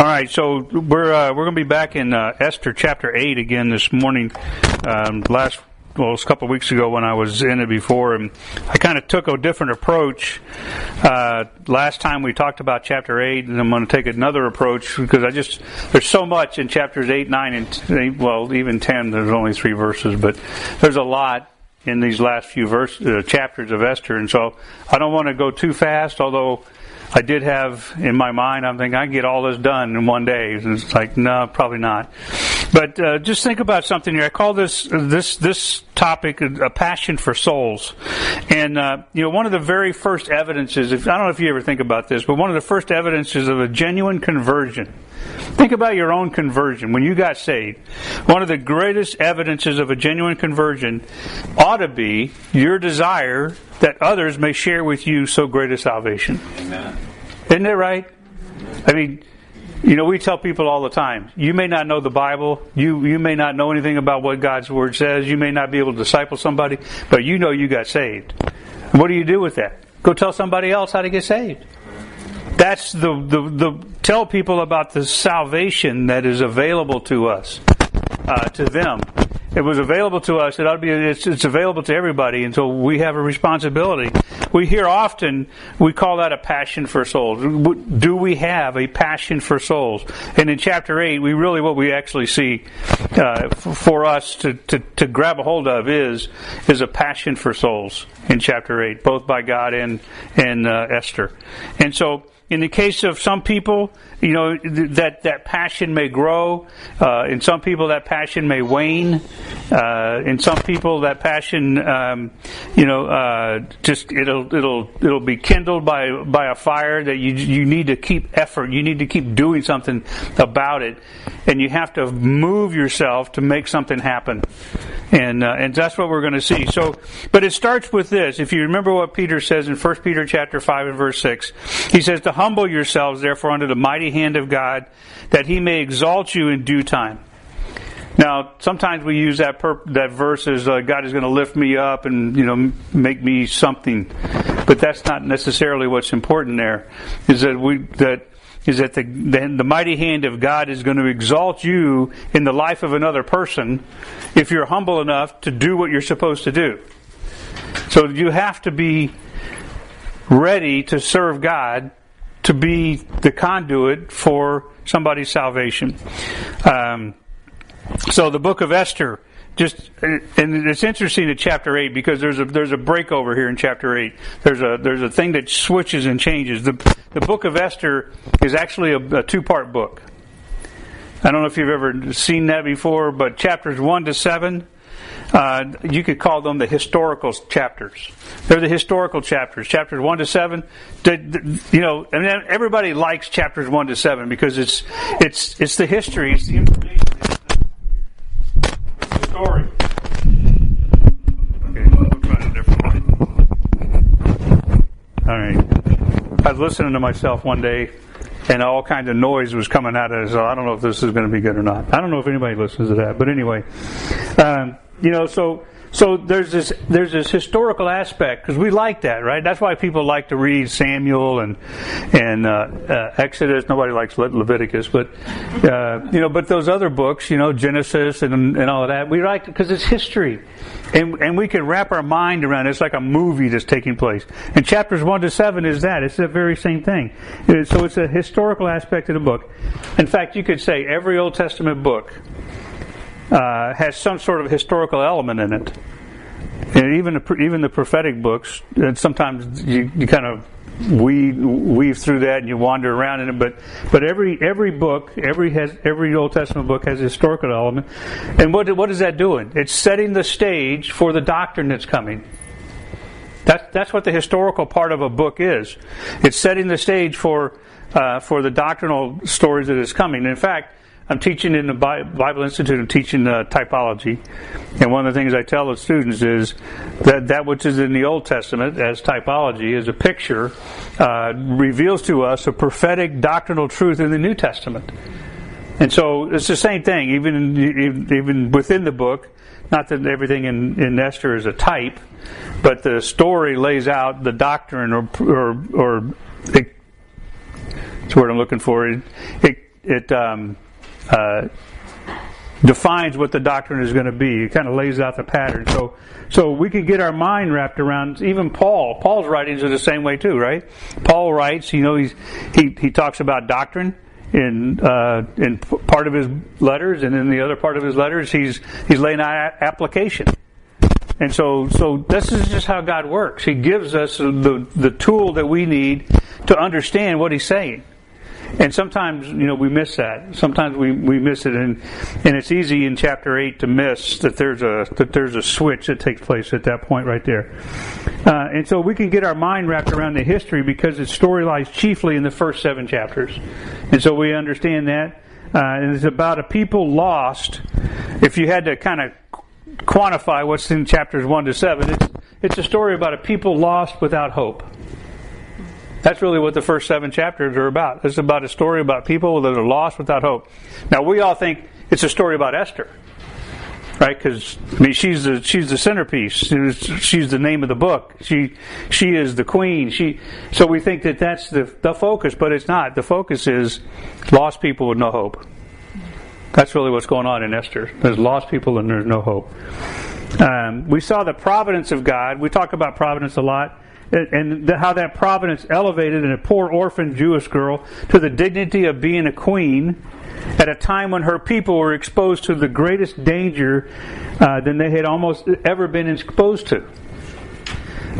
All right, so we're uh, we're going to be back in uh, Esther chapter eight again this morning. Um, last well, it was a couple of weeks ago when I was in it before, and I kind of took a different approach. Uh, last time we talked about chapter eight, and I'm going to take another approach because I just there's so much in chapters eight, nine, and well, even ten. There's only three verses, but there's a lot in these last few verse uh, chapters of Esther, and so I don't want to go too fast, although. I did have in my mind, I'm thinking I can get all this done in one day. And it's like, no, probably not. But uh, just think about something here. I call this this this topic a passion for souls, and uh, you know one of the very first evidences. If I don't know if you ever think about this, but one of the first evidences of a genuine conversion. Think about your own conversion when you got saved. One of the greatest evidences of a genuine conversion ought to be your desire that others may share with you so great a salvation. Amen. Isn't it right? I mean, you know, we tell people all the time, you may not know the Bible, you, you may not know anything about what God's Word says, you may not be able to disciple somebody, but you know you got saved. What do you do with that? Go tell somebody else how to get saved. That's the, the, the tell people about the salvation that is available to us, uh, to them it was available to us. It ought to be. It's, it's, available to everybody, and so we have a responsibility. We hear often we call that a passion for souls. Do we have a passion for souls? And in chapter eight, we really what we actually see uh, for us to, to, to grab a hold of is is a passion for souls in chapter eight, both by God and and uh, Esther. And so in the case of some people, you know that that passion may grow. Uh, in some people, that passion may wane. Uh, in some people, that passion, um, you know, uh, just it'll it'll it'll be kindled by by a fire that you you need to keep effort. You need to keep doing something about it, and you have to move yourself to make something happen. And uh, and that's what we're going to see. So, but it starts with this. If you remember what Peter says in 1 Peter chapter five and verse six, he says to Humble yourselves, therefore, under the mighty hand of God, that he may exalt you in due time. Now, sometimes we use that per- that verse as uh, God is going to lift me up and you know make me something, but that's not necessarily what's important. There is that we that is that the, the, the mighty hand of God is going to exalt you in the life of another person if you're humble enough to do what you're supposed to do. So you have to be ready to serve God to be the conduit for somebody's salvation. Um, so the book of Esther, just and it's interesting in chapter eight because there's a there's a breakover here in chapter eight. There's a there's a thing that switches and changes. The the book of Esther is actually a, a two part book. I don't know if you've ever seen that before, but chapters one to seven uh, you could call them the historical chapters. They're the historical chapters, chapters one to seven. You know, and everybody likes chapters one to seven because it's it's it's the history, it's the information, it's the story. Okay, we'll try a different. All right. I was listening to myself one day and all kinds of noise was coming out of it. So I don't know if this is going to be good or not. I don't know if anybody listens to that, but anyway, um, you know, so so there's this there's this historical aspect because we like that, right? That's why people like to read Samuel and and uh, uh, Exodus. Nobody likes Le- Leviticus, but uh, you know, but those other books, you know, Genesis and and all of that, we like because it's history, and and we can wrap our mind around it. It's like a movie that's taking place. And chapters one to seven is that. It's the very same thing. So it's a historical aspect of the book. In fact, you could say every Old Testament book uh, has some sort of historical element in it. And even the, even the prophetic books, and sometimes you, you kind of weave, weave through that and you wander around in it. But but every every book, every has every Old Testament book has a historical element. And what what is that doing? It's setting the stage for the doctrine that's coming. That's that's what the historical part of a book is. It's setting the stage for uh, for the doctrinal stories that is coming. In fact, I'm teaching in the Bible Institute. I'm teaching uh, typology, and one of the things I tell the students is that that which is in the Old Testament as typology is a picture uh, reveals to us a prophetic doctrinal truth in the New Testament. And so it's the same thing, even even within the book. Not that everything in, in Esther is a type, but the story lays out the doctrine, or or, or it, that's what I'm looking for. It, it it um, uh, defines what the doctrine is going to be. It kind of lays out the pattern. So, so we can get our mind wrapped around. Even Paul, Paul's writings are the same way too, right? Paul writes. You know, he's, he he talks about doctrine in uh, in part of his letters, and in the other part of his letters, he's he's laying out application. And so, so this is just how God works. He gives us the the tool that we need to understand what He's saying. And sometimes, you know, we miss that. Sometimes we, we miss it, and and it's easy in chapter eight to miss that there's a that there's a switch that takes place at that point right there. Uh, and so we can get our mind wrapped around the history because its story lies chiefly in the first seven chapters, and so we understand that. Uh, and it's about a people lost. If you had to kind of quantify what's in chapters one to seven, it's it's a story about a people lost without hope. That's really what the first seven chapters are about. It's about a story about people that are lost without hope. Now we all think it's a story about Esther, right? Because I mean, she's the she's the centerpiece. She's the name of the book. She she is the queen. She so we think that that's the the focus, but it's not. The focus is lost people with no hope. That's really what's going on in Esther. There's lost people and there's no hope. Um, we saw the providence of God. We talk about providence a lot and how that providence elevated a poor orphan Jewish girl to the dignity of being a queen at a time when her people were exposed to the greatest danger uh, than they had almost ever been exposed to.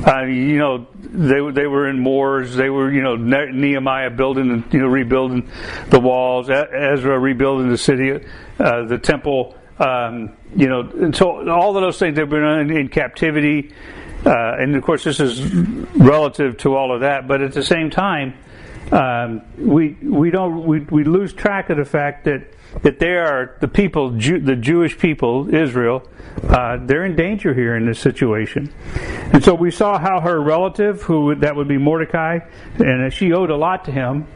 Uh, you know, they they were in wars. They were, you know, Nehemiah building, and you know, rebuilding the walls. Ezra rebuilding the city, uh, the temple. Um, you know, and so all of those things they've been in captivity. Uh, and of course, this is relative to all of that, but at the same time, um, we we don't we, we lose track of the fact that that they are the people, Jew, the Jewish people, Israel. Uh, they're in danger here in this situation, and so we saw how her relative, who that would be Mordecai, and she owed a lot to him.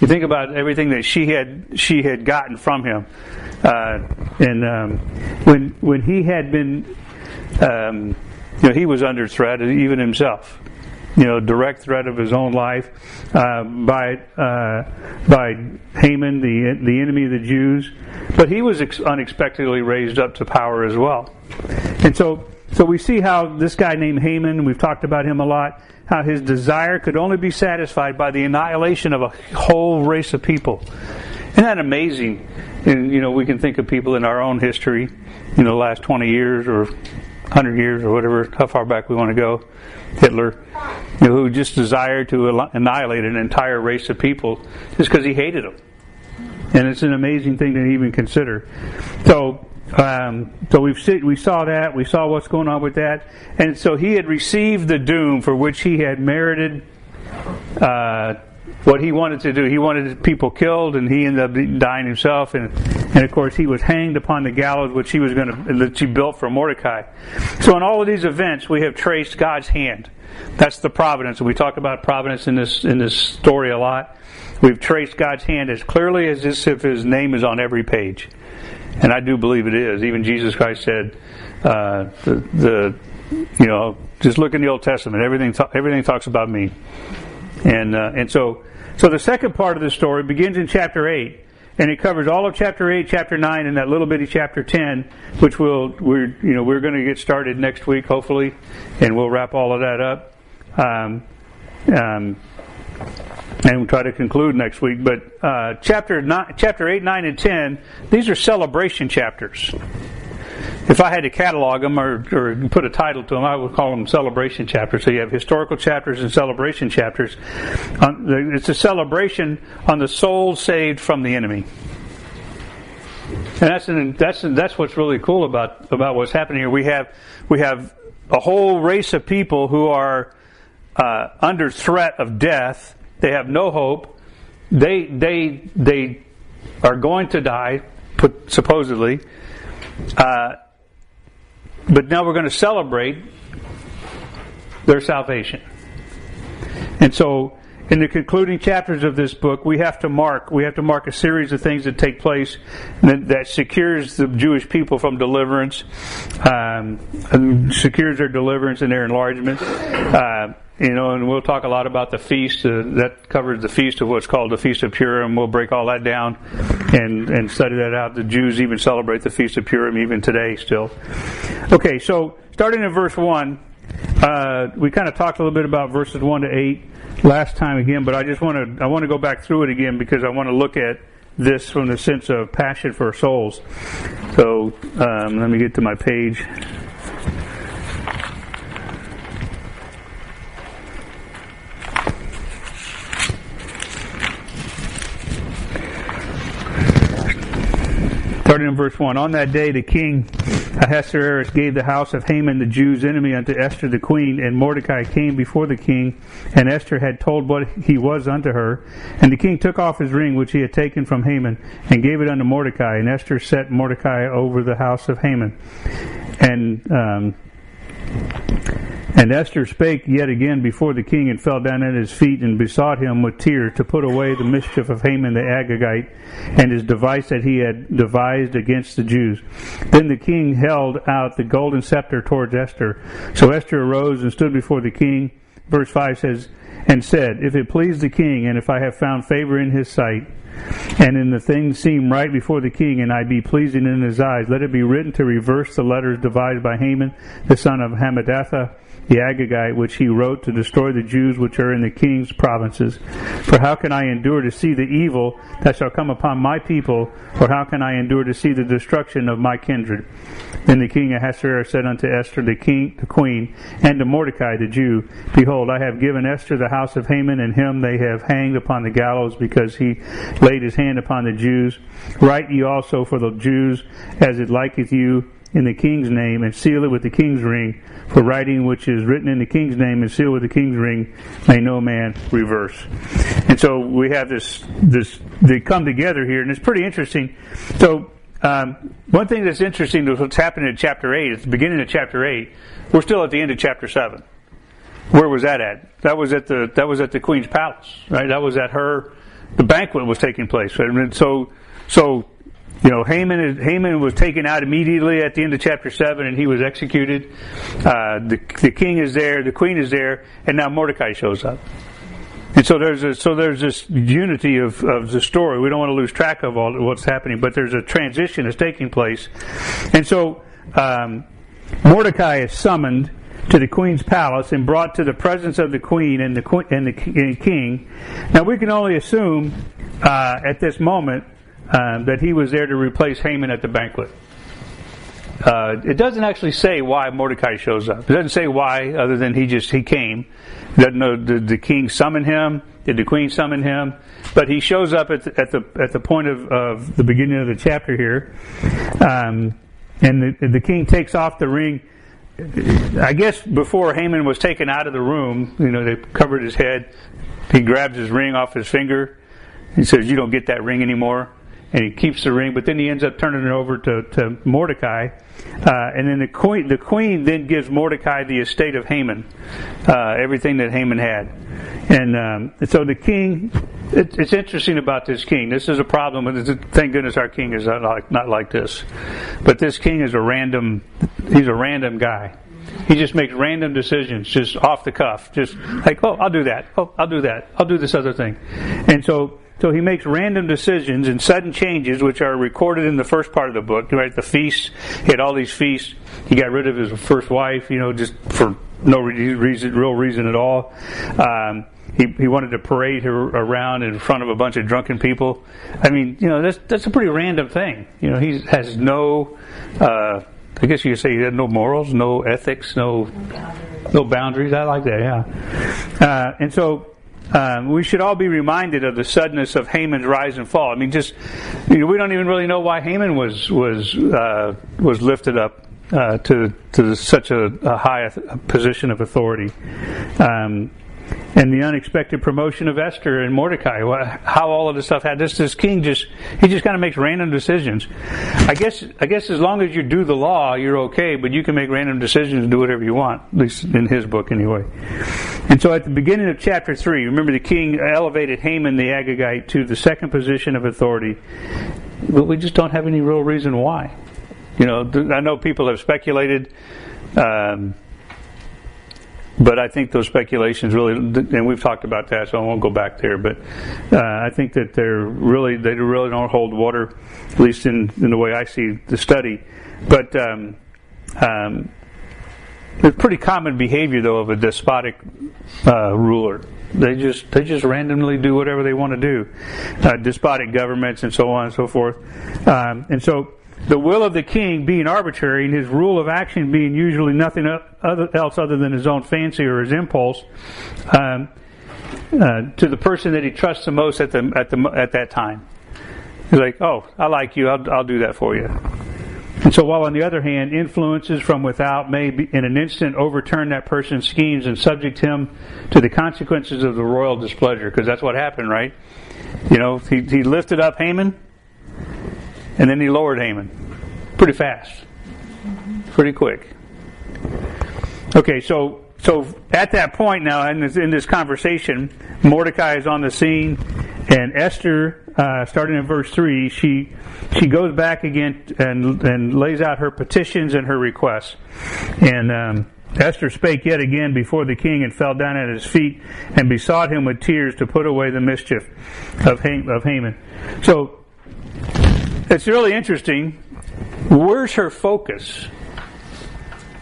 You think about everything that she had she had gotten from him, uh, and um, when when he had been um, you know, he was under threat, even himself. You know, direct threat of his own life uh, by uh, by Haman, the the enemy of the Jews. But he was ex- unexpectedly raised up to power as well. And so, so we see how this guy named Haman. We've talked about him a lot. How his desire could only be satisfied by the annihilation of a whole race of people. Isn't that amazing? And you know, we can think of people in our own history, know, the last twenty years or 100 years or whatever, how far back we want to go, Hitler, who just desired to annihilate an entire race of people just because he hated them. And it's an amazing thing to even consider. So, um, so we've see, we saw that, we saw what's going on with that, and so he had received the doom for which he had merited uh, what he wanted to do. He wanted people killed, and he ended up dying himself. And, and of course, he was hanged upon the gallows which he was going to that he built for Mordecai. So, in all of these events, we have traced God's hand. That's the providence, we talk about providence in this in this story a lot. We've traced God's hand as clearly as if His name is on every page, and I do believe it is. Even Jesus Christ said, uh, the, the you know, just look in the Old Testament. Everything everything talks about me. And uh, and so so the second part of the story begins in chapter eight, and it covers all of chapter eight, chapter nine, and that little bitty chapter ten, which will we're you know we're going to get started next week hopefully, and we'll wrap all of that up. Um, um, and we'll try to conclude next week. But uh, chapter nine, chapter eight, nine, and ten, these are celebration chapters if I had to catalog them or, or, put a title to them, I would call them celebration chapters. So you have historical chapters and celebration chapters. It's a celebration on the soul saved from the enemy. And that's an, that's that's what's really cool about about what's happening here. We have we have a whole race of people who are uh, under threat of death. They have no hope. They they they are going to die, supposedly. Uh, but now we're going to celebrate their salvation. And so, in the concluding chapters of this book, we have to mark we have to mark a series of things that take place that, that secures the Jewish people from deliverance, um, secures their deliverance and their enlargement. Uh, you know, and we'll talk a lot about the feast. Uh, that covers the feast of what's called the Feast of Purim. We'll break all that down and and study that out. The Jews even celebrate the Feast of Purim even today still. Okay, so starting in verse one, uh, we kind of talked a little bit about verses one to eight last time again, but I just want to I want to go back through it again because I want to look at this from the sense of passion for souls. So um, let me get to my page. Starting in verse 1. On that day, the king Ahasuerus gave the house of Haman the Jews' enemy unto Esther the queen, and Mordecai came before the king, and Esther had told what he was unto her. And the king took off his ring which he had taken from Haman, and gave it unto Mordecai, and Esther set Mordecai over the house of Haman. And um, and Esther spake yet again before the king and fell down at his feet and besought him with tears to put away the mischief of Haman the Agagite and his device that he had devised against the Jews. Then the king held out the golden scepter towards Esther. So Esther arose and stood before the king. Verse 5 says, and said, If it please the king, and if I have found favor in his sight, and in the things seem right before the king, and I be pleasing in his eyes, let it be written to reverse the letters devised by Haman, the son of Hammedatha, the Agagite, which he wrote to destroy the Jews which are in the king's provinces. For how can I endure to see the evil that shall come upon my people, or how can I endure to see the destruction of my kindred? Then the king Ahasuerus said unto Esther the king, the queen, and to Mordecai the Jew, Behold, I have given Esther the house of Haman, and him they have hanged upon the gallows, because he laid his hand upon the Jews. Write ye also for the Jews as it liketh you in the king's name, and seal it with the king's ring. For writing which is written in the king's name and sealed with the king's ring may no man reverse. And so we have this this they come together here, and it's pretty interesting. So um, one thing that's interesting is what's happening in chapter eight. At the beginning of chapter eight, we're still at the end of chapter seven. Where was that at? That was at the that was at the queen's palace, right? That was at her. The banquet was taking place, and so so you know, Haman, Haman was taken out immediately at the end of chapter 7 and he was executed. Uh, the, the king is there, the queen is there, and now Mordecai shows up. And so there's a, so there's this unity of, of the story. We don't want to lose track of all what's happening, but there's a transition that's taking place. And so um, Mordecai is summoned to the queen's palace and brought to the presence of the queen and the, and the, and the king. Now we can only assume uh, at this moment um, that he was there to replace Haman at the banquet. Uh, it doesn't actually say why Mordecai shows up. It doesn't say why, other than he just he came. Doesn't know did the king summon him? Did the queen summon him? But he shows up at the at the, at the point of, of the beginning of the chapter here, um, and the, the king takes off the ring. I guess before Haman was taken out of the room, you know, they covered his head. He grabs his ring off his finger. He says, "You don't get that ring anymore." And he keeps the ring, but then he ends up turning it over to, to Mordecai. Uh, and then the queen, the queen then gives Mordecai the estate of Haman, uh, everything that Haman had. And, um, so the king, it, it's interesting about this king. This is a problem. Thank goodness our king is not like, not like this. But this king is a random, he's a random guy. He just makes random decisions, just off the cuff, just like, oh, I'll do that. Oh, I'll do that. I'll do this other thing. And so so he makes random decisions and sudden changes, which are recorded in the first part of the book. Right, the feasts. He had all these feasts. He got rid of his first wife, you know, just for no reason, real reason at all. Um, he, he wanted to parade her around in front of a bunch of drunken people. I mean, you know, that's that's a pretty random thing. You know, he has no. Uh, I guess you could say he had no morals, no ethics, no no boundaries. I like that, yeah. Uh, and so um, we should all be reminded of the suddenness of Haman's rise and fall. I mean, just you know, we don't even really know why Haman was was uh, was lifted up uh, to to such a, a high position of authority. Um, and the unexpected promotion of Esther and Mordecai. How all of this stuff had this this king just he just kind of makes random decisions. I guess I guess as long as you do the law, you're okay, but you can make random decisions and do whatever you want. At least in his book, anyway. And so at the beginning of chapter three, remember the king elevated Haman the Agagite to the second position of authority, but we just don't have any real reason why. You know, I know people have speculated. Um, but I think those speculations really, and we've talked about that, so I won't go back there. But uh, I think that they're really they really don't hold water, at least in, in the way I see the study. But um, um, it's pretty common behavior though of a despotic uh, ruler. They just they just randomly do whatever they want to do. Uh, despotic governments and so on and so forth. Um, and so the will of the king being arbitrary and his rule of action being usually nothing else other than his own fancy or his impulse um, uh, to the person that he trusts the most at the at the at that time. He's like, "Oh, I like you. I'll I'll do that for you." And so, while on the other hand, influences from without may be, in an instant overturn that person's schemes and subject him to the consequences of the royal displeasure, because that's what happened, right? You know, he, he lifted up Haman, and then he lowered Haman pretty fast, pretty quick. Okay, so so at that point now in this, in this conversation, Mordecai is on the scene, and Esther, uh, starting in verse three, she she goes back again and and lays out her petitions and her requests, and. Um, Esther spake yet again before the king and fell down at his feet and besought him with tears to put away the mischief of Haman. So it's really interesting. Where's her focus?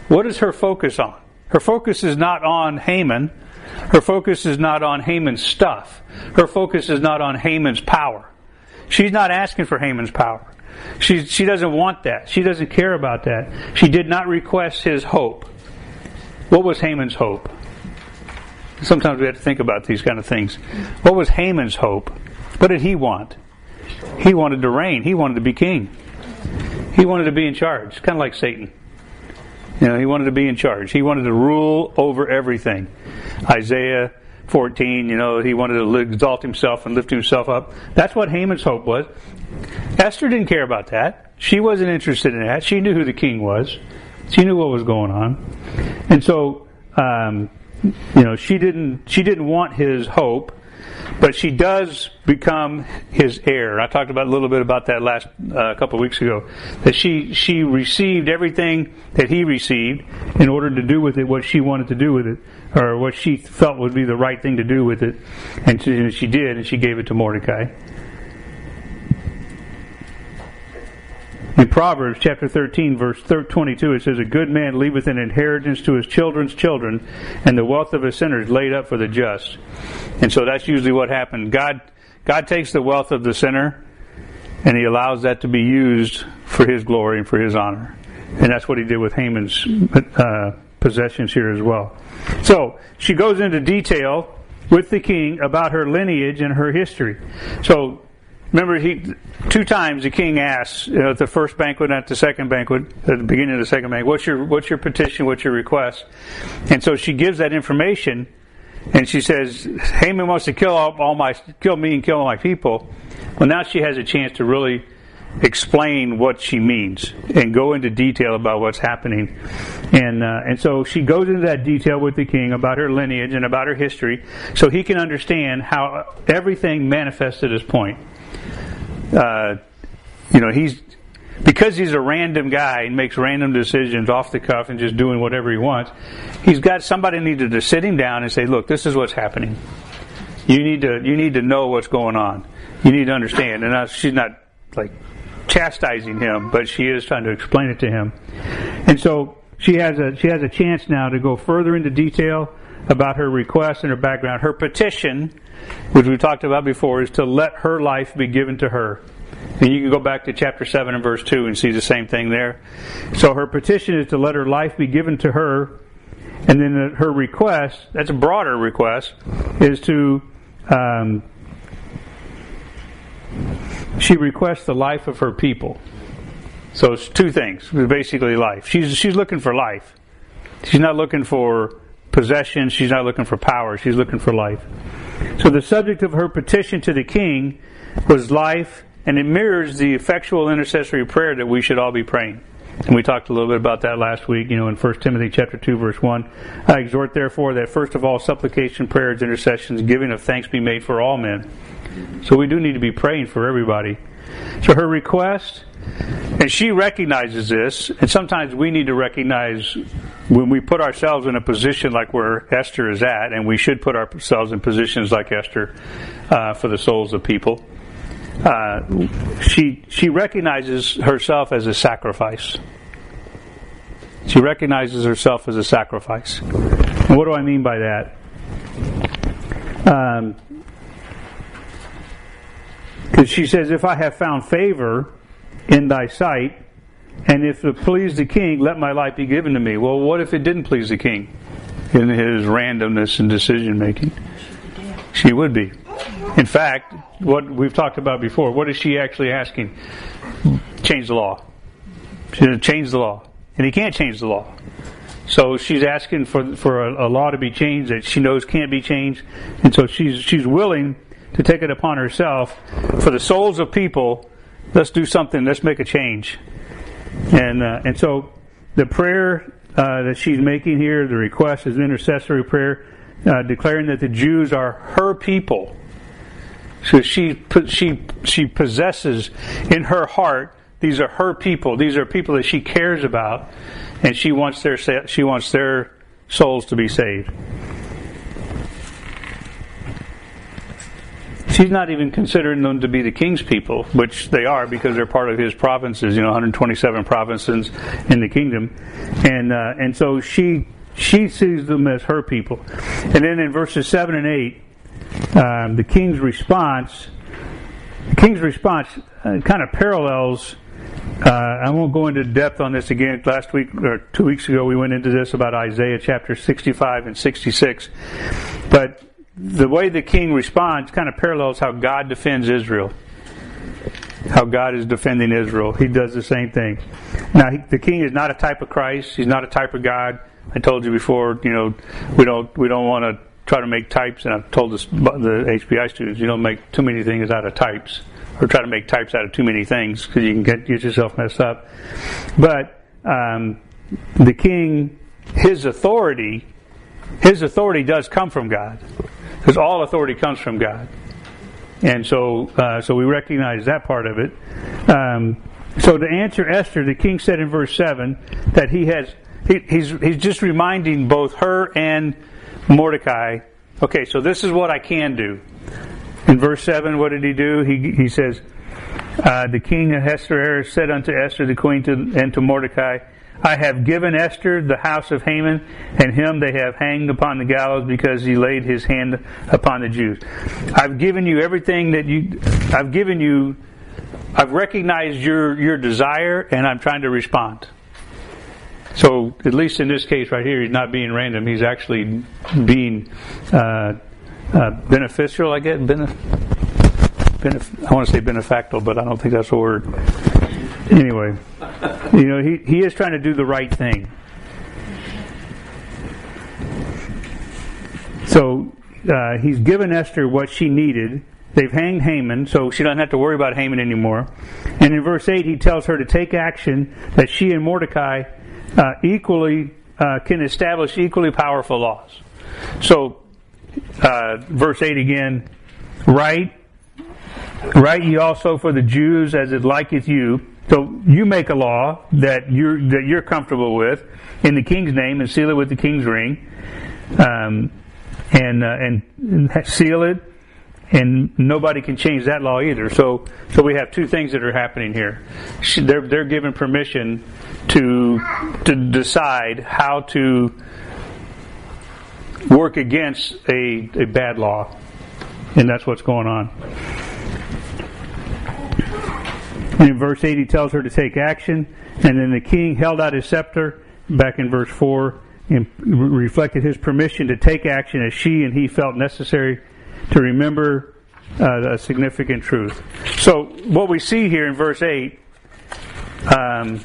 What is her focus on? Her focus is not on Haman. Her focus is not on Haman's stuff. Her focus is not on Haman's power. She's not asking for Haman's power. She, she doesn't want that. She doesn't care about that. She did not request his hope. What was Haman's hope? Sometimes we have to think about these kind of things. What was Haman's hope? What did he want? He wanted to reign. He wanted to be king. He wanted to be in charge, kind of like Satan. You know, he wanted to be in charge. He wanted to rule over everything. Isaiah 14, you know, he wanted to exalt himself and lift himself up. That's what Haman's hope was. Esther didn't care about that. She wasn't interested in that. She knew who the king was. She knew what was going on. And so, um, you know, she didn't, she didn't want his hope. But she does become his heir. I talked about a little bit about that last uh, couple of weeks ago. That she she received everything that he received in order to do with it what she wanted to do with it, or what she felt would be the right thing to do with it, and she, and she did, and she gave it to Mordecai. In Proverbs chapter 13, verse 22, it says, A good man leaveth an inheritance to his children's children, and the wealth of his sinners laid up for the just. And so that's usually what happened. God, God takes the wealth of the sinner, and he allows that to be used for his glory and for his honor. And that's what he did with Haman's uh, possessions here as well. So, she goes into detail with the king about her lineage and her history. So, Remember, he two times the king asks you know, at the first banquet and at the second banquet, at the beginning of the second banquet, what's your what's your petition, what's your request? And so she gives that information, and she says, Haman wants to kill all, all my kill me and kill all my people. Well, now she has a chance to really explain what she means and go into detail about what's happening. And uh, and so she goes into that detail with the king about her lineage and about her history, so he can understand how everything manifested as point uh, you know, he's because he's a random guy and makes random decisions off the cuff and just doing whatever he wants. He's got somebody needed to sit him down and say, "Look, this is what's happening. You need to you need to know what's going on. You need to understand." And uh, she's not like chastising him, but she is trying to explain it to him. And so she has a she has a chance now to go further into detail about her request and her background. Her petition which we talked about before, is to let her life be given to her. And you can go back to chapter 7 and verse 2 and see the same thing there. So her petition is to let her life be given to her. And then her request, that's a broader request, is to, um, she requests the life of her people. So it's two things, basically life. She's, she's looking for life. She's not looking for possession. She's not looking for power. She's looking for life. So the subject of her petition to the king was life, and it mirrors the effectual intercessory prayer that we should all be praying. And we talked a little bit about that last week, you know, in 1 Timothy chapter 2 verse 1. I exhort therefore that first of all supplication, prayers, intercessions, giving of thanks be made for all men. So we do need to be praying for everybody. So her request And she recognizes this, and sometimes we need to recognize when we put ourselves in a position like where Esther is at, and we should put ourselves in positions like Esther uh, for the souls of people. Uh, she she recognizes herself as a sacrifice. She recognizes herself as a sacrifice. And what do I mean by that? Because um, she says, "If I have found favor." In thy sight, and if it please the king, let my life be given to me. Well, what if it didn't please the king in his randomness and decision making? She would be. In fact, what we've talked about before, what is she actually asking? Change the law. She change the law. And he can't change the law. So she's asking for for a, a, law to be changed that she knows can't be changed, and so she's she's willing to take it upon herself for the souls of people let's do something. Let's make a change. And uh, and so the prayer uh, that she's making here, the request is an intercessory prayer, uh, declaring that the Jews are her people. So she she she possesses in her heart these are her people. These are people that she cares about, and she wants their she wants their souls to be saved. She's not even considering them to be the king's people, which they are because they're part of his provinces. You know, 127 provinces in the kingdom, and uh, and so she she sees them as her people. And then in verses seven and eight, um, the king's response, the king's response, uh, kind of parallels. Uh, I won't go into depth on this again. Last week or two weeks ago, we went into this about Isaiah chapter 65 and 66, but the way the king responds kind of parallels how God defends Israel. How God is defending Israel. He does the same thing. Now, he, the king is not a type of Christ. He's not a type of God. I told you before, you know, we don't, we don't want to try to make types, and I've told this, the HBI students, you don't make too many things out of types, or try to make types out of too many things, because you can get, get yourself messed up. But, um, the king, his authority, his authority does come from God because all authority comes from God. And so, uh, so we recognize that part of it. Um, so to answer Esther, the king said in verse seven that he has he, he's he's just reminding both her and Mordecai. Okay, so this is what I can do. In verse seven, what did he do? He he says, uh, the king Ahasuerus said unto Esther the queen to, and to Mordecai, I have given Esther the house of Haman, and him they have hanged upon the gallows because he laid his hand upon the Jews. I've given you everything that you, I've given you, I've recognized your, your desire, and I'm trying to respond. So, at least in this case right here, he's not being random. He's actually being uh, uh, beneficial, I guess. Benef- benef- I want to say benefactor, but I don't think that's a word anyway, you know, he, he is trying to do the right thing. So uh, he's given Esther what she needed. They've hanged Haman, so she doesn't have to worry about Haman anymore. And in verse 8, he tells her to take action that she and Mordecai uh, equally uh, can establish equally powerful laws. So, uh, verse 8 again, write, write ye also for the Jews as it liketh you so you make a law that you're that you're comfortable with in the king's name and seal it with the king's ring, um, and uh, and seal it, and nobody can change that law either. So so we have two things that are happening here. They're they're given permission to to decide how to work against a a bad law, and that's what's going on. And in verse 8, he tells her to take action. And then the king held out his scepter, back in verse 4, and reflected his permission to take action as she and he felt necessary to remember uh, a significant truth. So, what we see here in verse 8 um,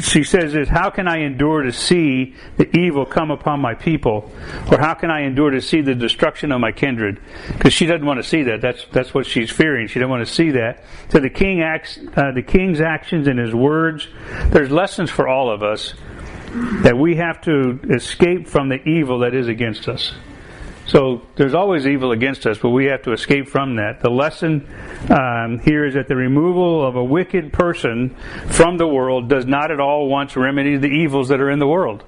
she, says is, how can I endure to see the evil come upon my people? Or how can I endure to see the destruction of my kindred? Because she doesn't want to see that. That's, that's what she's fearing. She doesn't want to see that. So the king acts, uh, the king's actions and his words, there's lessons for all of us that we have to escape from the evil that is against us. So there's always evil against us, but we have to escape from that. The lesson um, here is that the removal of a wicked person from the world does not at all once remedy the evils that are in the world.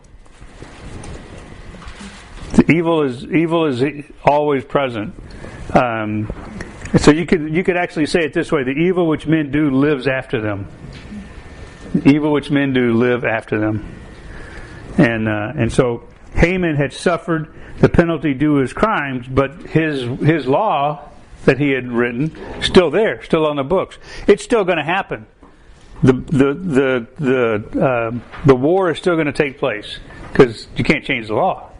The evil is evil is always present. Um, so you could you could actually say it this way: the evil which men do lives after them. The evil which men do live after them, and uh, and so Haman had suffered the penalty due his crimes, but his his law that he had written still there, still on the books. It's still going to happen. The the the the uh, the war is still going to take place because you can't change the law.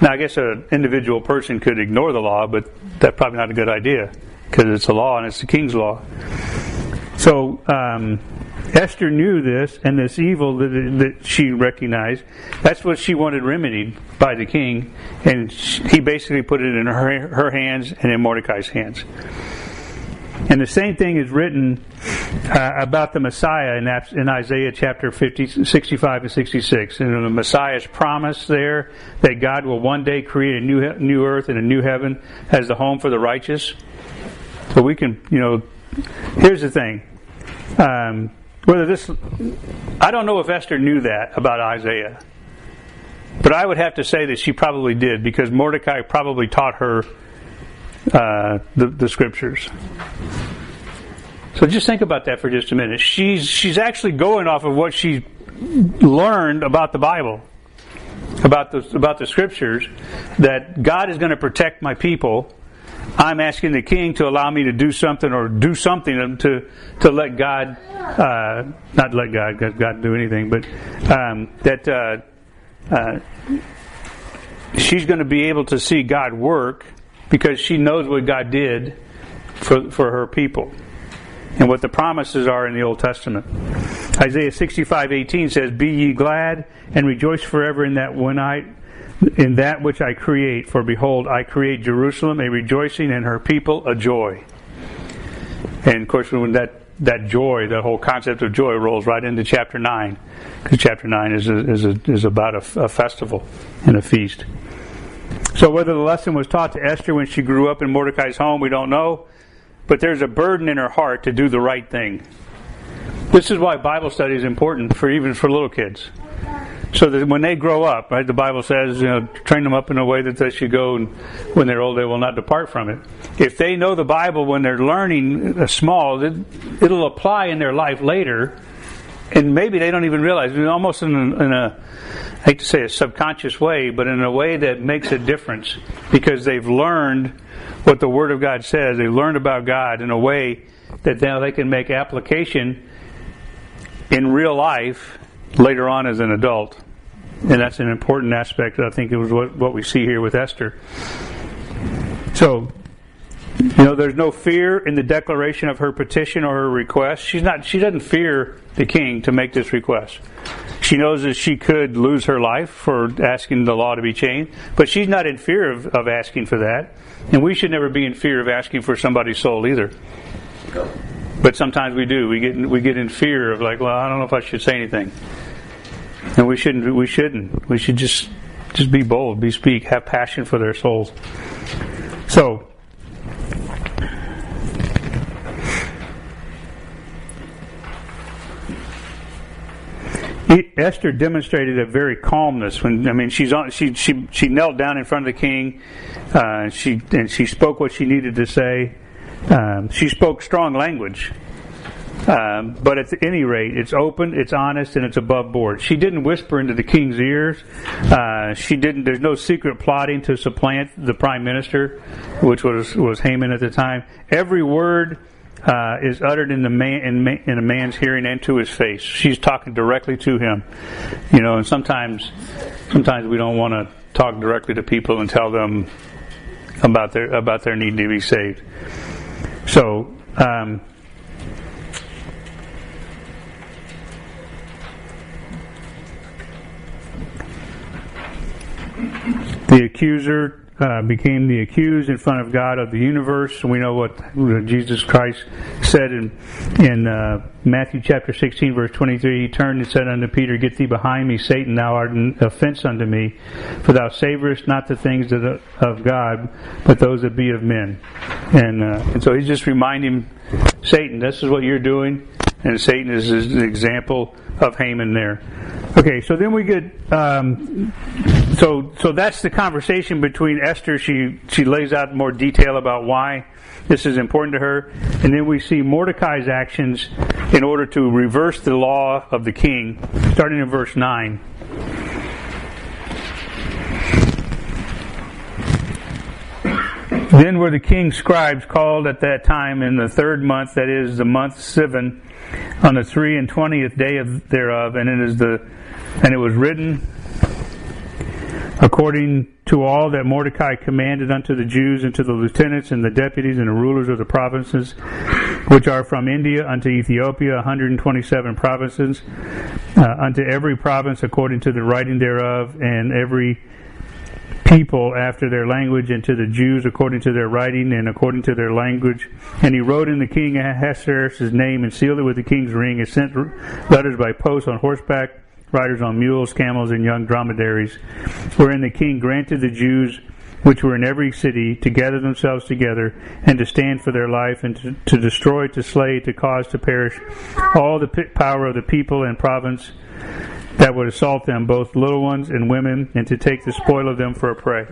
Now, I guess an individual person could ignore the law, but that's probably not a good idea because it's a law and it's the king's law. So um, Esther knew this and this evil that, that she recognized. That's what she wanted remedied by the king, and he basically put it in her, her hands and in Mordecai's hands. And the same thing is written uh, about the Messiah in, in Isaiah chapter 50, 65 and 66. And the Messiah's promise there that God will one day create a new, new earth and a new heaven as the home for the righteous. So we can, you know, here's the thing. Um, whether this, I don't know if Esther knew that about Isaiah, but I would have to say that she probably did because Mordecai probably taught her uh, the, the scriptures. So just think about that for just a minute. She's she's actually going off of what she learned about the Bible, about the about the scriptures, that God is going to protect my people I'm asking the king to allow me to do something or do something to to let God, uh, not let God, God do anything, but um, that uh, uh, she's going to be able to see God work because she knows what God did for for her people and what the promises are in the Old Testament. Isaiah 65:18 says, "Be ye glad and rejoice forever in that when I in that which I create, for behold, I create Jerusalem a rejoicing and her people a joy. And of course, when that, that joy, that whole concept of joy rolls right into chapter 9, because chapter 9 is, a, is, a, is about a, a festival and a feast. So whether the lesson was taught to Esther when she grew up in Mordecai's home, we don't know. But there's a burden in her heart to do the right thing. This is why Bible study is important for even for little kids so that when they grow up, right, the Bible says, you know, train them up in a way that they should go, and when they're old, they will not depart from it. If they know the Bible when they're learning uh, small, it, it'll apply in their life later, and maybe they don't even realize. almost in a, in a, I hate to say a subconscious way, but in a way that makes a difference because they've learned what the Word of God says. They've learned about God in a way that now they can make application in real life later on as an adult. And that's an important aspect. I think it was what, what we see here with Esther. So, you know, there's no fear in the declaration of her petition or her request. She's not. She doesn't fear the king to make this request. She knows that she could lose her life for asking the law to be changed, but she's not in fear of, of asking for that. And we should never be in fear of asking for somebody's soul either. But sometimes we do. We get we get in fear of like, well, I don't know if I should say anything. And we shouldn't. We shouldn't. We should just just be bold, be speak, have passion for their souls. So. Esther demonstrated a very calmness when I mean she's on she she she knelt down in front of the king, uh, she and she spoke what she needed to say. Um, she spoke strong language. Um, but at any rate, it's open, it's honest, and it's above board. She didn't whisper into the king's ears. Uh, she didn't. There's no secret plotting to supplant the prime minister, which was was Haman at the time. Every word uh, is uttered in the man in, in, a man's hearing and to his face. She's talking directly to him, you know. And sometimes, sometimes we don't want to talk directly to people and tell them about their about their need to be saved. So. Um, The accuser uh, became the accused in front of God of the universe. We know what Jesus Christ said in in uh, Matthew chapter 16, verse 23, he turned and said unto Peter, Get thee behind me, Satan, thou art an offense unto me, for thou savorest not the things that of God, but those that be of men. And, uh, and so he's just reminding Satan, this is what you're doing, and Satan is an example of Haman there. Okay, so then we get um, so so that's the conversation between Esther. She she lays out more detail about why this is important to her, and then we see Mordecai's actions in order to reverse the law of the king, starting in verse nine. Then were the king's scribes called at that time in the third month, that is the month Sivan, on the three and twentieth day of thereof, and it is the and it was written according to all that Mordecai commanded unto the Jews and to the lieutenants and the deputies and the rulers of the provinces which are from India unto Ethiopia, 127 provinces, uh, unto every province according to the writing thereof, and every people after their language, and to the Jews according to their writing and according to their language. And he wrote in the king Ahasuerus' name and sealed it with the king's ring, and sent letters by post on horseback riders on mules, camels, and young dromedaries, wherein the king granted the Jews which were in every city to gather themselves together and to stand for their life and to, to destroy, to slay, to cause to perish all the power of the people and province that would assault them, both little ones and women, and to take the spoil of them for a prey.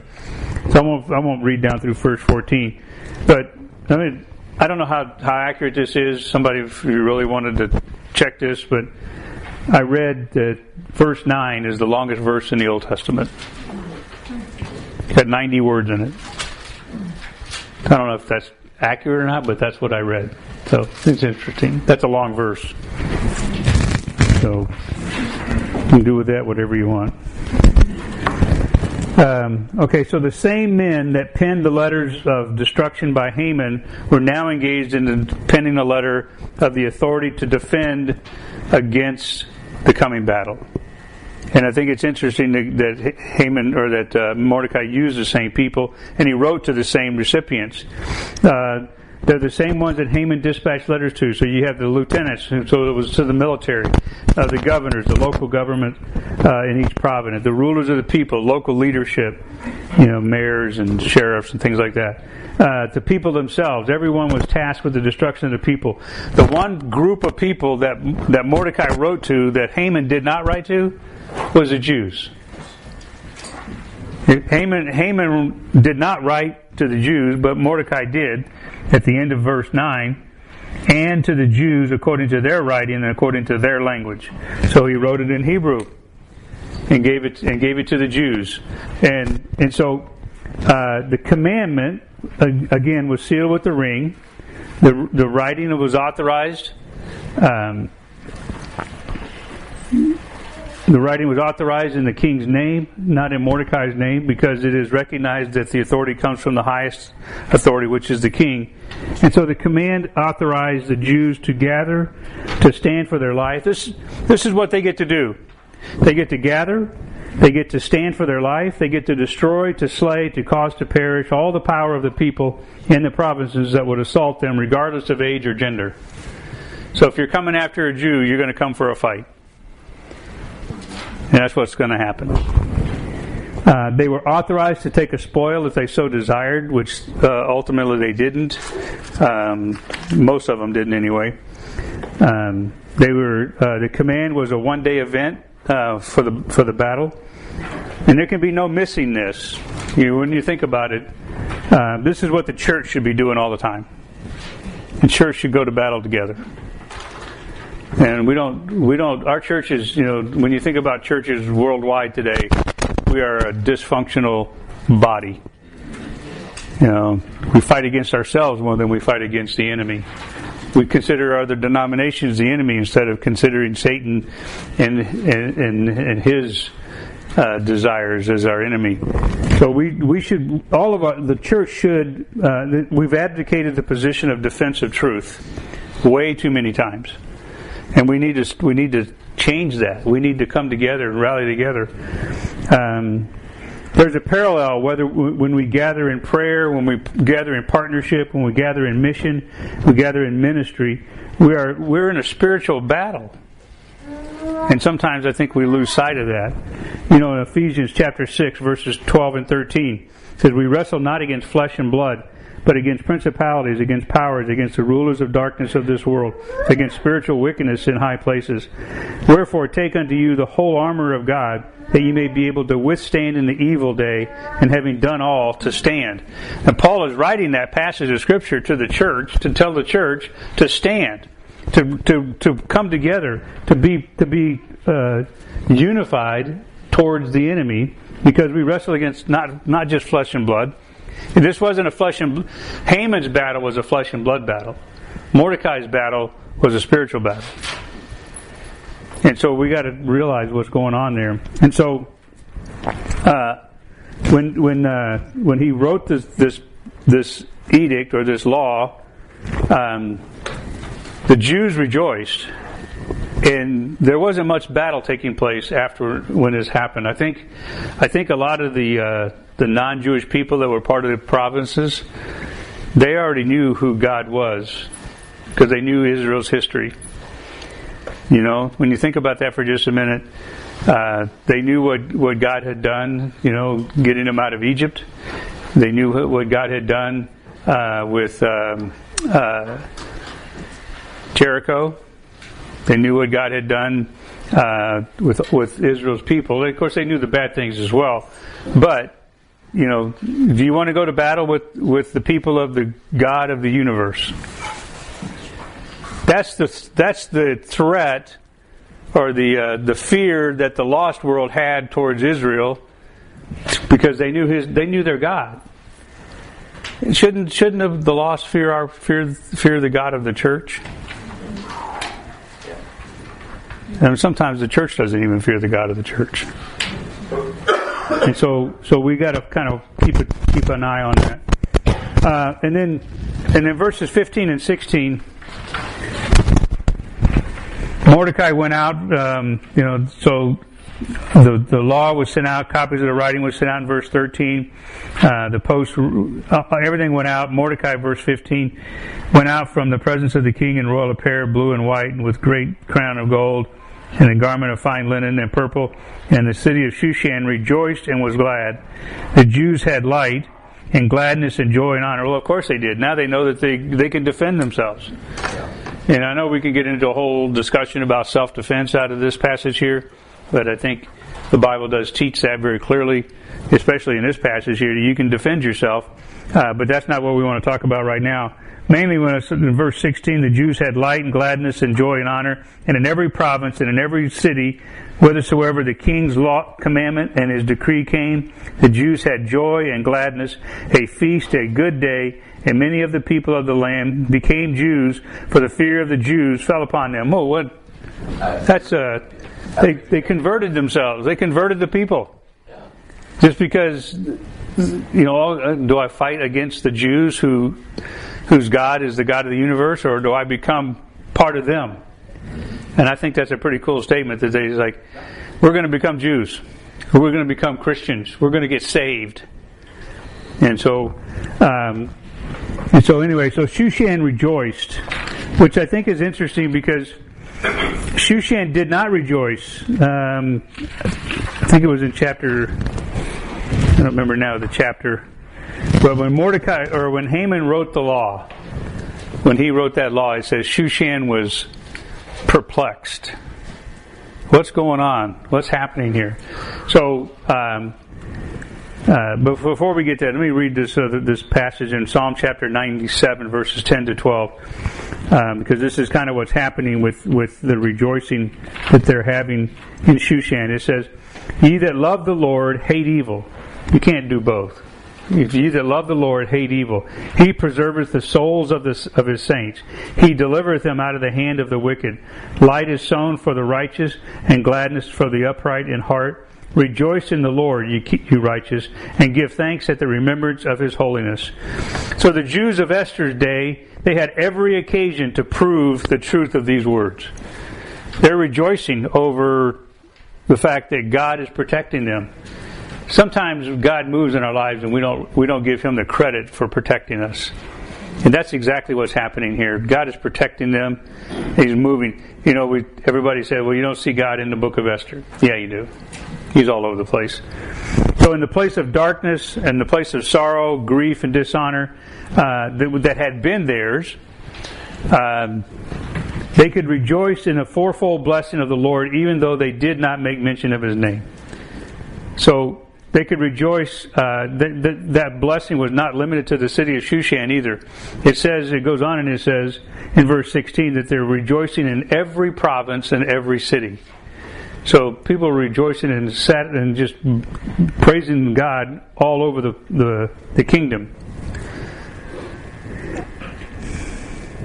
So I won't, I won't read down through verse 14, but I mean, I don't know how, how accurate this is. Somebody, if you really wanted to check this, but I read that verse 9 is the longest verse in the Old Testament. It's got 90 words in it. I don't know if that's accurate or not, but that's what I read. So it's interesting. That's a long verse. So you can do with that whatever you want. Um, okay, so the same men that penned the letters of destruction by Haman were now engaged in penning a letter of the authority to defend against the coming battle. And I think it's interesting that, Haman or that uh, Mordecai used the same people, and he wrote to the same recipients. Uh, they're the same ones that Haman dispatched letters to. So you have the lieutenants, so it was to the military, uh, the governors, the local government uh, in each province, the rulers of the people, local leadership, you know, mayors and sheriffs and things like that. Uh, the people themselves, everyone was tasked with the destruction of the people. The one group of people that that Mordecai wrote to that Haman did not write to was the Jews. Haman, Haman did not write to the Jews, but Mordecai did at the end of verse 9, and to the Jews according to their writing and according to their language. So he wrote it in Hebrew and gave it and gave it to the Jews. And and so uh, the commandment again was sealed with the ring. The the writing was authorized. Um, the writing was authorized in the king's name, not in Mordecai's name, because it is recognized that the authority comes from the highest authority, which is the king. And so the command authorized the Jews to gather, to stand for their life. This, this is what they get to do. They get to gather, they get to stand for their life, they get to destroy, to slay, to cause to perish all the power of the people in the provinces that would assault them, regardless of age or gender. So if you're coming after a Jew, you're going to come for a fight. And that's what's going to happen. Uh, they were authorized to take a spoil if they so desired, which uh, ultimately they didn't. Um, most of them didn't anyway. Um, they were uh, the command was a one day event uh, for the for the battle, and there can be no missing this. You when you think about it, uh, this is what the church should be doing all the time. The church should go to battle together. And we don't, we don't, our churches, you know, when you think about churches worldwide today, we are a dysfunctional body. You know, we fight against ourselves more than we fight against the enemy. We consider other denominations the enemy instead of considering Satan and, and, and, and his uh, desires as our enemy. So we we should all of our, the church should uh, we've advocated the position of defense of truth way too many times. And we need to we need to change that. We need to come together and rally together. Um, there's a parallel whether when we gather in prayer, when we gather in partnership, when we gather in mission, we gather in ministry. We are we're in a spiritual battle. And sometimes I think we lose sight of that. You know, in Ephesians chapter 6, verses 12 and 13, says, We wrestle not against flesh and blood, but against principalities, against powers, against the rulers of darkness of this world, against spiritual wickedness in high places. Wherefore, take unto you the whole armor of God, that ye may be able to withstand in the evil day, and having done all, to stand. And Paul is writing that passage of Scripture to the church, to tell the church to stand to to to come together, to be to be uh, unified towards the enemy, because we wrestle against not not just flesh and blood. This wasn't a flesh and Haman's battle was a flesh and blood battle. Mordecai's battle was a spiritual battle. And so we got to realize what's going on there. And so, uh, when when uh, when he wrote this this this edict or this law, um, the Jews rejoiced, and there wasn't much battle taking place after when this happened. I think, I think a lot of the uh, the non-Jewish people that were part of the provinces, they already knew who God was because they knew Israel's history. You know, when you think about that for just a minute, uh, they knew what, what God had done, you know, getting them out of Egypt. They knew what God had done uh, with um, uh, Jericho. They knew what God had done uh, with with Israel's people. Of course, they knew the bad things as well. But you know, do you want to go to battle with with the people of the God of the universe? That's the that's the threat or the uh, the fear that the lost world had towards Israel because they knew his they knew their God. Shouldn't shouldn't have the lost fear our fear fear the God of the church? And sometimes the church doesn't even fear the God of the church. And so, so we got to kind of keep keep an eye on that. Uh, and then, and then verses 15 and 16. Mordecai went out, um, you know, so the the law was sent out, copies of the writing was sent out in verse 13. Uh, the post, uh, everything went out. Mordecai, verse 15, went out from the presence of the king in royal apparel, blue and white, and with great crown of gold and a garment of fine linen and purple. And the city of Shushan rejoiced and was glad. The Jews had light and gladness and joy and honor. Well, of course they did. Now they know that they, they can defend themselves. And I know we can get into a whole discussion about self-defense out of this passage here, but I think the Bible does teach that very clearly, especially in this passage here. You can defend yourself, uh, but that's not what we want to talk about right now. Mainly when it's in verse 16, the Jews had light and gladness and joy and honor, and in every province and in every city, whithersoever the king's law commandment and his decree came, the Jews had joy and gladness, a feast, a good day, and many of the people of the land became Jews, for the fear of the Jews fell upon them. Oh, what? That's uh, they they converted themselves. They converted the people. Just because, you know, do I fight against the Jews who whose God is the God of the universe, or do I become part of them? And I think that's a pretty cool statement that they're like, we're going to become Jews. We're going to become Christians. We're going to get saved. And so, um, and so anyway, so Shushan rejoiced, which I think is interesting because Shushan did not rejoice. Um, I think it was in chapter, don't remember now the chapter. But when Mordecai or when Haman wrote the law, when he wrote that law, it says Shushan was perplexed. What's going on? What's happening here? So, um, uh, but before we get to that, let me read this uh, this passage in Psalm chapter 97, verses 10 to 12, um, because this is kind of what's happening with, with the rejoicing that they're having in Shushan. It says, "Ye that love the Lord hate evil." You can't do both. If you that love the Lord hate evil, He preserveth the souls of, the, of His saints. He delivereth them out of the hand of the wicked. Light is sown for the righteous, and gladness for the upright in heart. Rejoice in the Lord, you, you righteous, and give thanks at the remembrance of His holiness. So the Jews of Esther's day, they had every occasion to prove the truth of these words. They're rejoicing over the fact that God is protecting them. Sometimes God moves in our lives and we don't we don't give Him the credit for protecting us. And that's exactly what's happening here. God is protecting them. He's moving. You know, we everybody said, "Well, you don't see God in the book of Esther." Yeah, you do. He's all over the place. So, in the place of darkness and the place of sorrow, grief, and dishonor uh, that, that, had been theirs, um, they could rejoice in a fourfold blessing of the Lord, even though they did not make mention of His name. So, they could rejoice. Uh, that, that, that, blessing was not limited to the city of Shushan either. It says, it goes on and it says in verse 16 that they're rejoicing in every province and every city. So people are rejoicing and sat and just praising God all over the, the, the kingdom.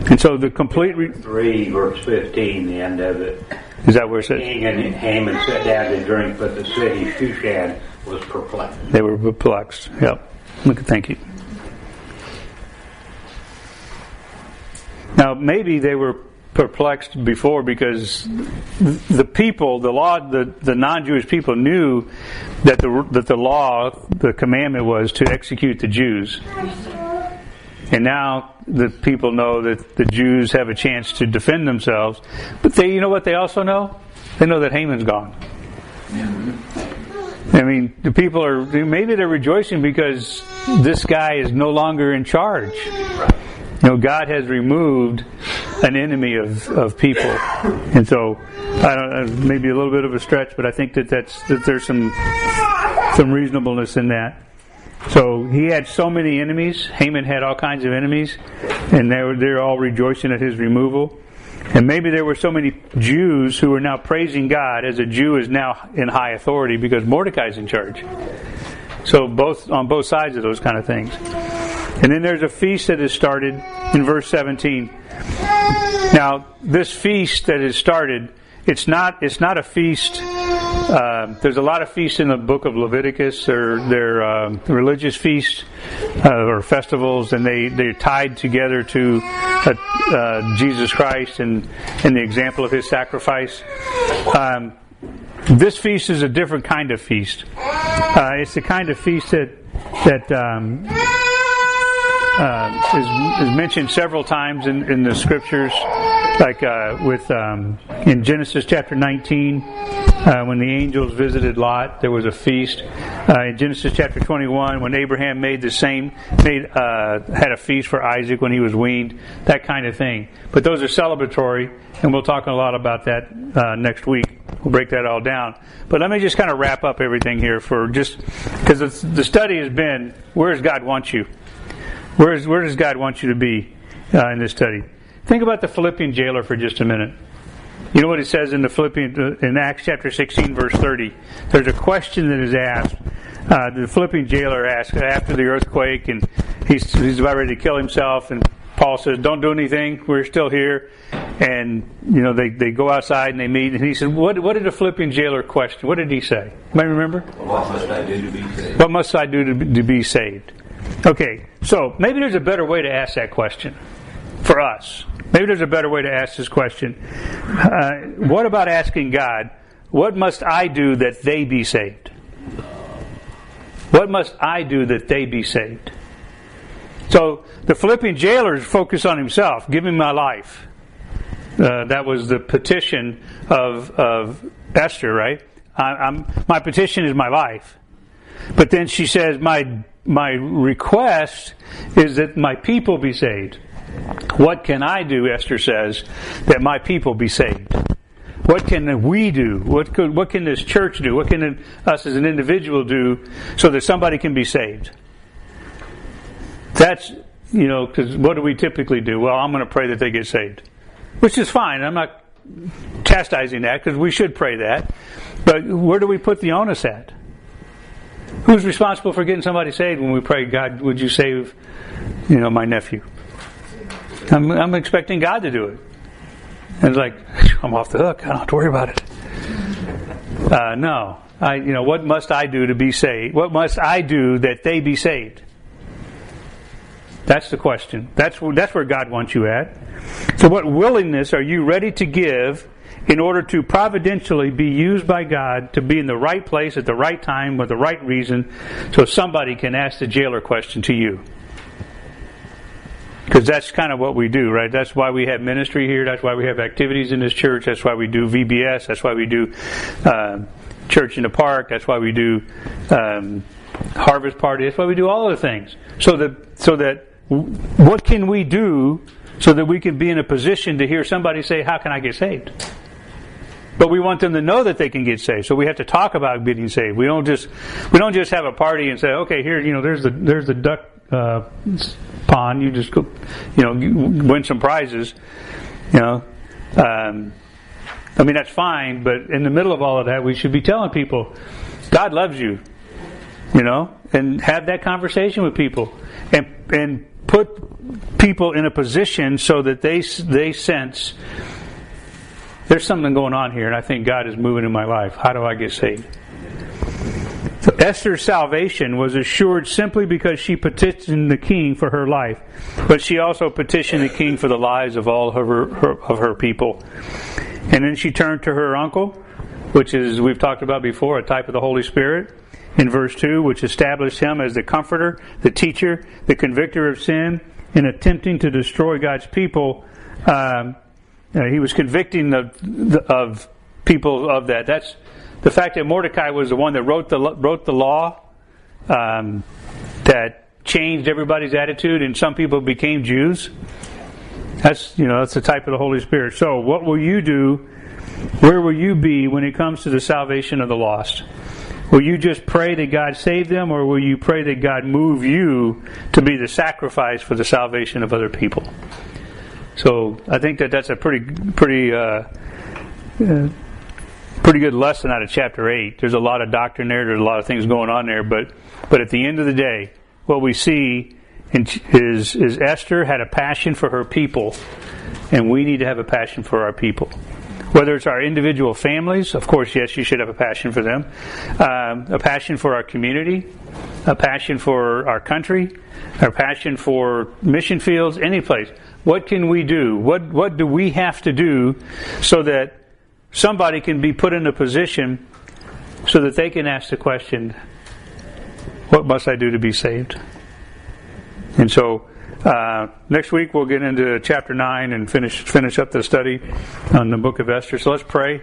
And so the complete. Re- 3, verse 15, the end of it. Is that where it says? King and Haman sat down to drink, but the city Shushan was perplexed. They were perplexed. Yep. Thank you. Now, maybe they were perplexed before because the people, the law, the, the non-Jewish people knew that the that the law, the commandment was to execute the Jews. And now the people know that the Jews have a chance to defend themselves. But they, you know what they also know? They know that Haman's gone. I mean, the people are, maybe they're rejoicing because this guy is no longer in charge. You know, God has removed an enemy of, of people. And so, I don't know, maybe a little bit of a stretch, but I think that that's, that there's some, some reasonableness in that. So he had so many enemies. Haman had all kinds of enemies, and they were, they're all rejoicing at his removal. And maybe there were so many Jews who are now praising God as a Jew is now in high authority because Mordecai's in charge. So both on both sides of those kind of things. And then there's a feast that is started in verse 17. Now, this feast that is started, it's not it's not a feast uh, there's a lot of feasts in the book of Leviticus. They're, they're uh, religious feasts uh, or festivals, and they, they're tied together to uh, uh, Jesus Christ and, and the example of his sacrifice. Um, this feast is a different kind of feast. Uh, it's the kind of feast that, that um, is, is, mentioned several times in, in the scriptures, like with um, in Genesis chapter 19 uh, when the angels visited Lot, there was a feast. Uh, in Genesis chapter 21, when Abraham made the same, made uh, had a feast for Isaac when he was weaned, that kind of thing. But those are celebratory, and we'll talk a lot about that uh, next week. We'll break that all down. But let me just kind of wrap up everything here for just because the study has been where does God want you? Where, is, where does God want you to be uh, in this study? Think about the Philippian jailer for just a minute. You know what it says in the Philippians uh, in Acts chapter 16 verse 30. There's a question that is asked. Uh, the Philippian jailer asks after the earthquake, and he's he's about ready to kill himself, and Paul says, "Don't do anything. We're still here." And you know they, they go outside and they meet, and he said, "What what did the Philippian jailer question? What did he say? Anybody remember? What must I do to be saved? What must I do to, to be saved?" Okay, so maybe there's a better way to ask that question for us. Maybe there's a better way to ask this question. Uh, what about asking God, what must I do that they be saved? What must I do that they be saved? So the Philippian jailer focused on himself. Give me my life. Uh, that was the petition of, of Esther, right? I, my petition is my life. But then she says, my, my request is that my people be saved. What can I do, Esther says, that my people be saved? What can we do? What could, what can this church do? What can us as an individual do so that somebody can be saved? That's, you know, because what do we typically do? Well, I'm going to pray that they get saved, which is fine. I'm not chastising that because we should pray that. But where do we put the onus at? Who's responsible for getting somebody saved when we pray, God, would you save, you know, my nephew? I'm, I'm expecting God to do it. And it's like, I'm off the hook. I don't have to worry about it. Uh, no. I, you know, what must I do to be saved? What must I do that they be saved? That's the question. That's that's where God wants you at. So, what willingness are you ready to give in order to providentially be used by God to be in the right place at the right time with the right reason, so somebody can ask the jailer question to you? Because that's kind of what we do, right? That's why we have ministry here. That's why we have activities in this church. That's why we do VBS. That's why we do uh, church in the park. That's why we do um, harvest party. That's why we do all of the things. So that so that what can we do so that we can be in a position to hear somebody say, "How can I get saved?" But we want them to know that they can get saved. So we have to talk about getting saved. We don't just we don't just have a party and say, "Okay, here, you know, there's the there's the duck uh, pond. You just go, you know, win some prizes." You know, um, I mean that's fine. But in the middle of all of that, we should be telling people, God loves you. You know, and have that conversation with people, and and put people in a position so that they they sense there's something going on here, and I think God is moving in my life. How do I get saved? Esther's salvation was assured simply because she petitioned the king for her life, but she also petitioned the king for the lives of all of her, her of her people. And then she turned to her uncle, which is we've talked about before, a type of the Holy Spirit in verse 2, which established him as the comforter, the teacher, the convictor of sin, in attempting to destroy God's people. Um, uh, he was convicting of, of people of that. That's the fact that Mordecai was the one that wrote the wrote the law um, that changed everybody's attitude, and some people became Jews. That's you know that's the type of the Holy Spirit. So, what will you do? Where will you be when it comes to the salvation of the lost? Will you just pray that God save them, or will you pray that God move you to be the sacrifice for the salvation of other people? So I think that that's a pretty pretty uh, uh, pretty good lesson out of chapter eight. There's a lot of doctrine there. There's a lot of things going on there, but but at the end of the day, what we see is is Esther had a passion for her people, and we need to have a passion for our people. Whether it's our individual families, of course, yes, you should have a passion for them, um, a passion for our community, a passion for our country, a passion for mission fields, any place. What can we do? What, what do we have to do so that somebody can be put in a position so that they can ask the question, What must I do to be saved? And so uh, next week we'll get into chapter 9 and finish, finish up the study on the book of Esther. So let's pray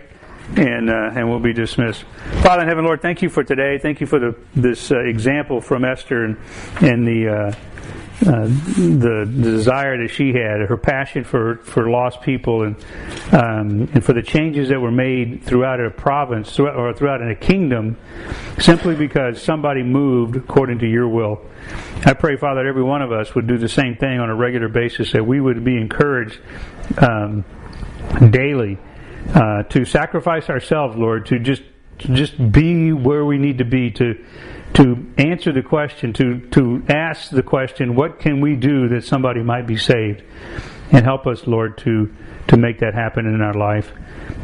and uh, and we'll be dismissed. Father in heaven, Lord, thank you for today. Thank you for the, this uh, example from Esther and, and the uh, the, the, desire that she had, her passion for, for lost people, and um, and for the changes that were made throughout a province or throughout a kingdom, simply because somebody moved according to your will. I pray, Father, that every one of us would do the same thing on a regular basis, that we would be encouraged um, daily uh, to sacrifice ourselves, Lord, to just just be where we need to be to to answer the question, to, to ask the question, what can we do that somebody might be saved? And help us, Lord, to, to make that happen in our life.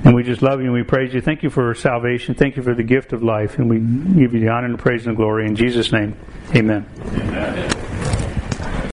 And we just love you and we praise you. Thank you for salvation. Thank you for the gift of life. And we give you the honor and the praise and the glory. In Jesus' name, amen. amen.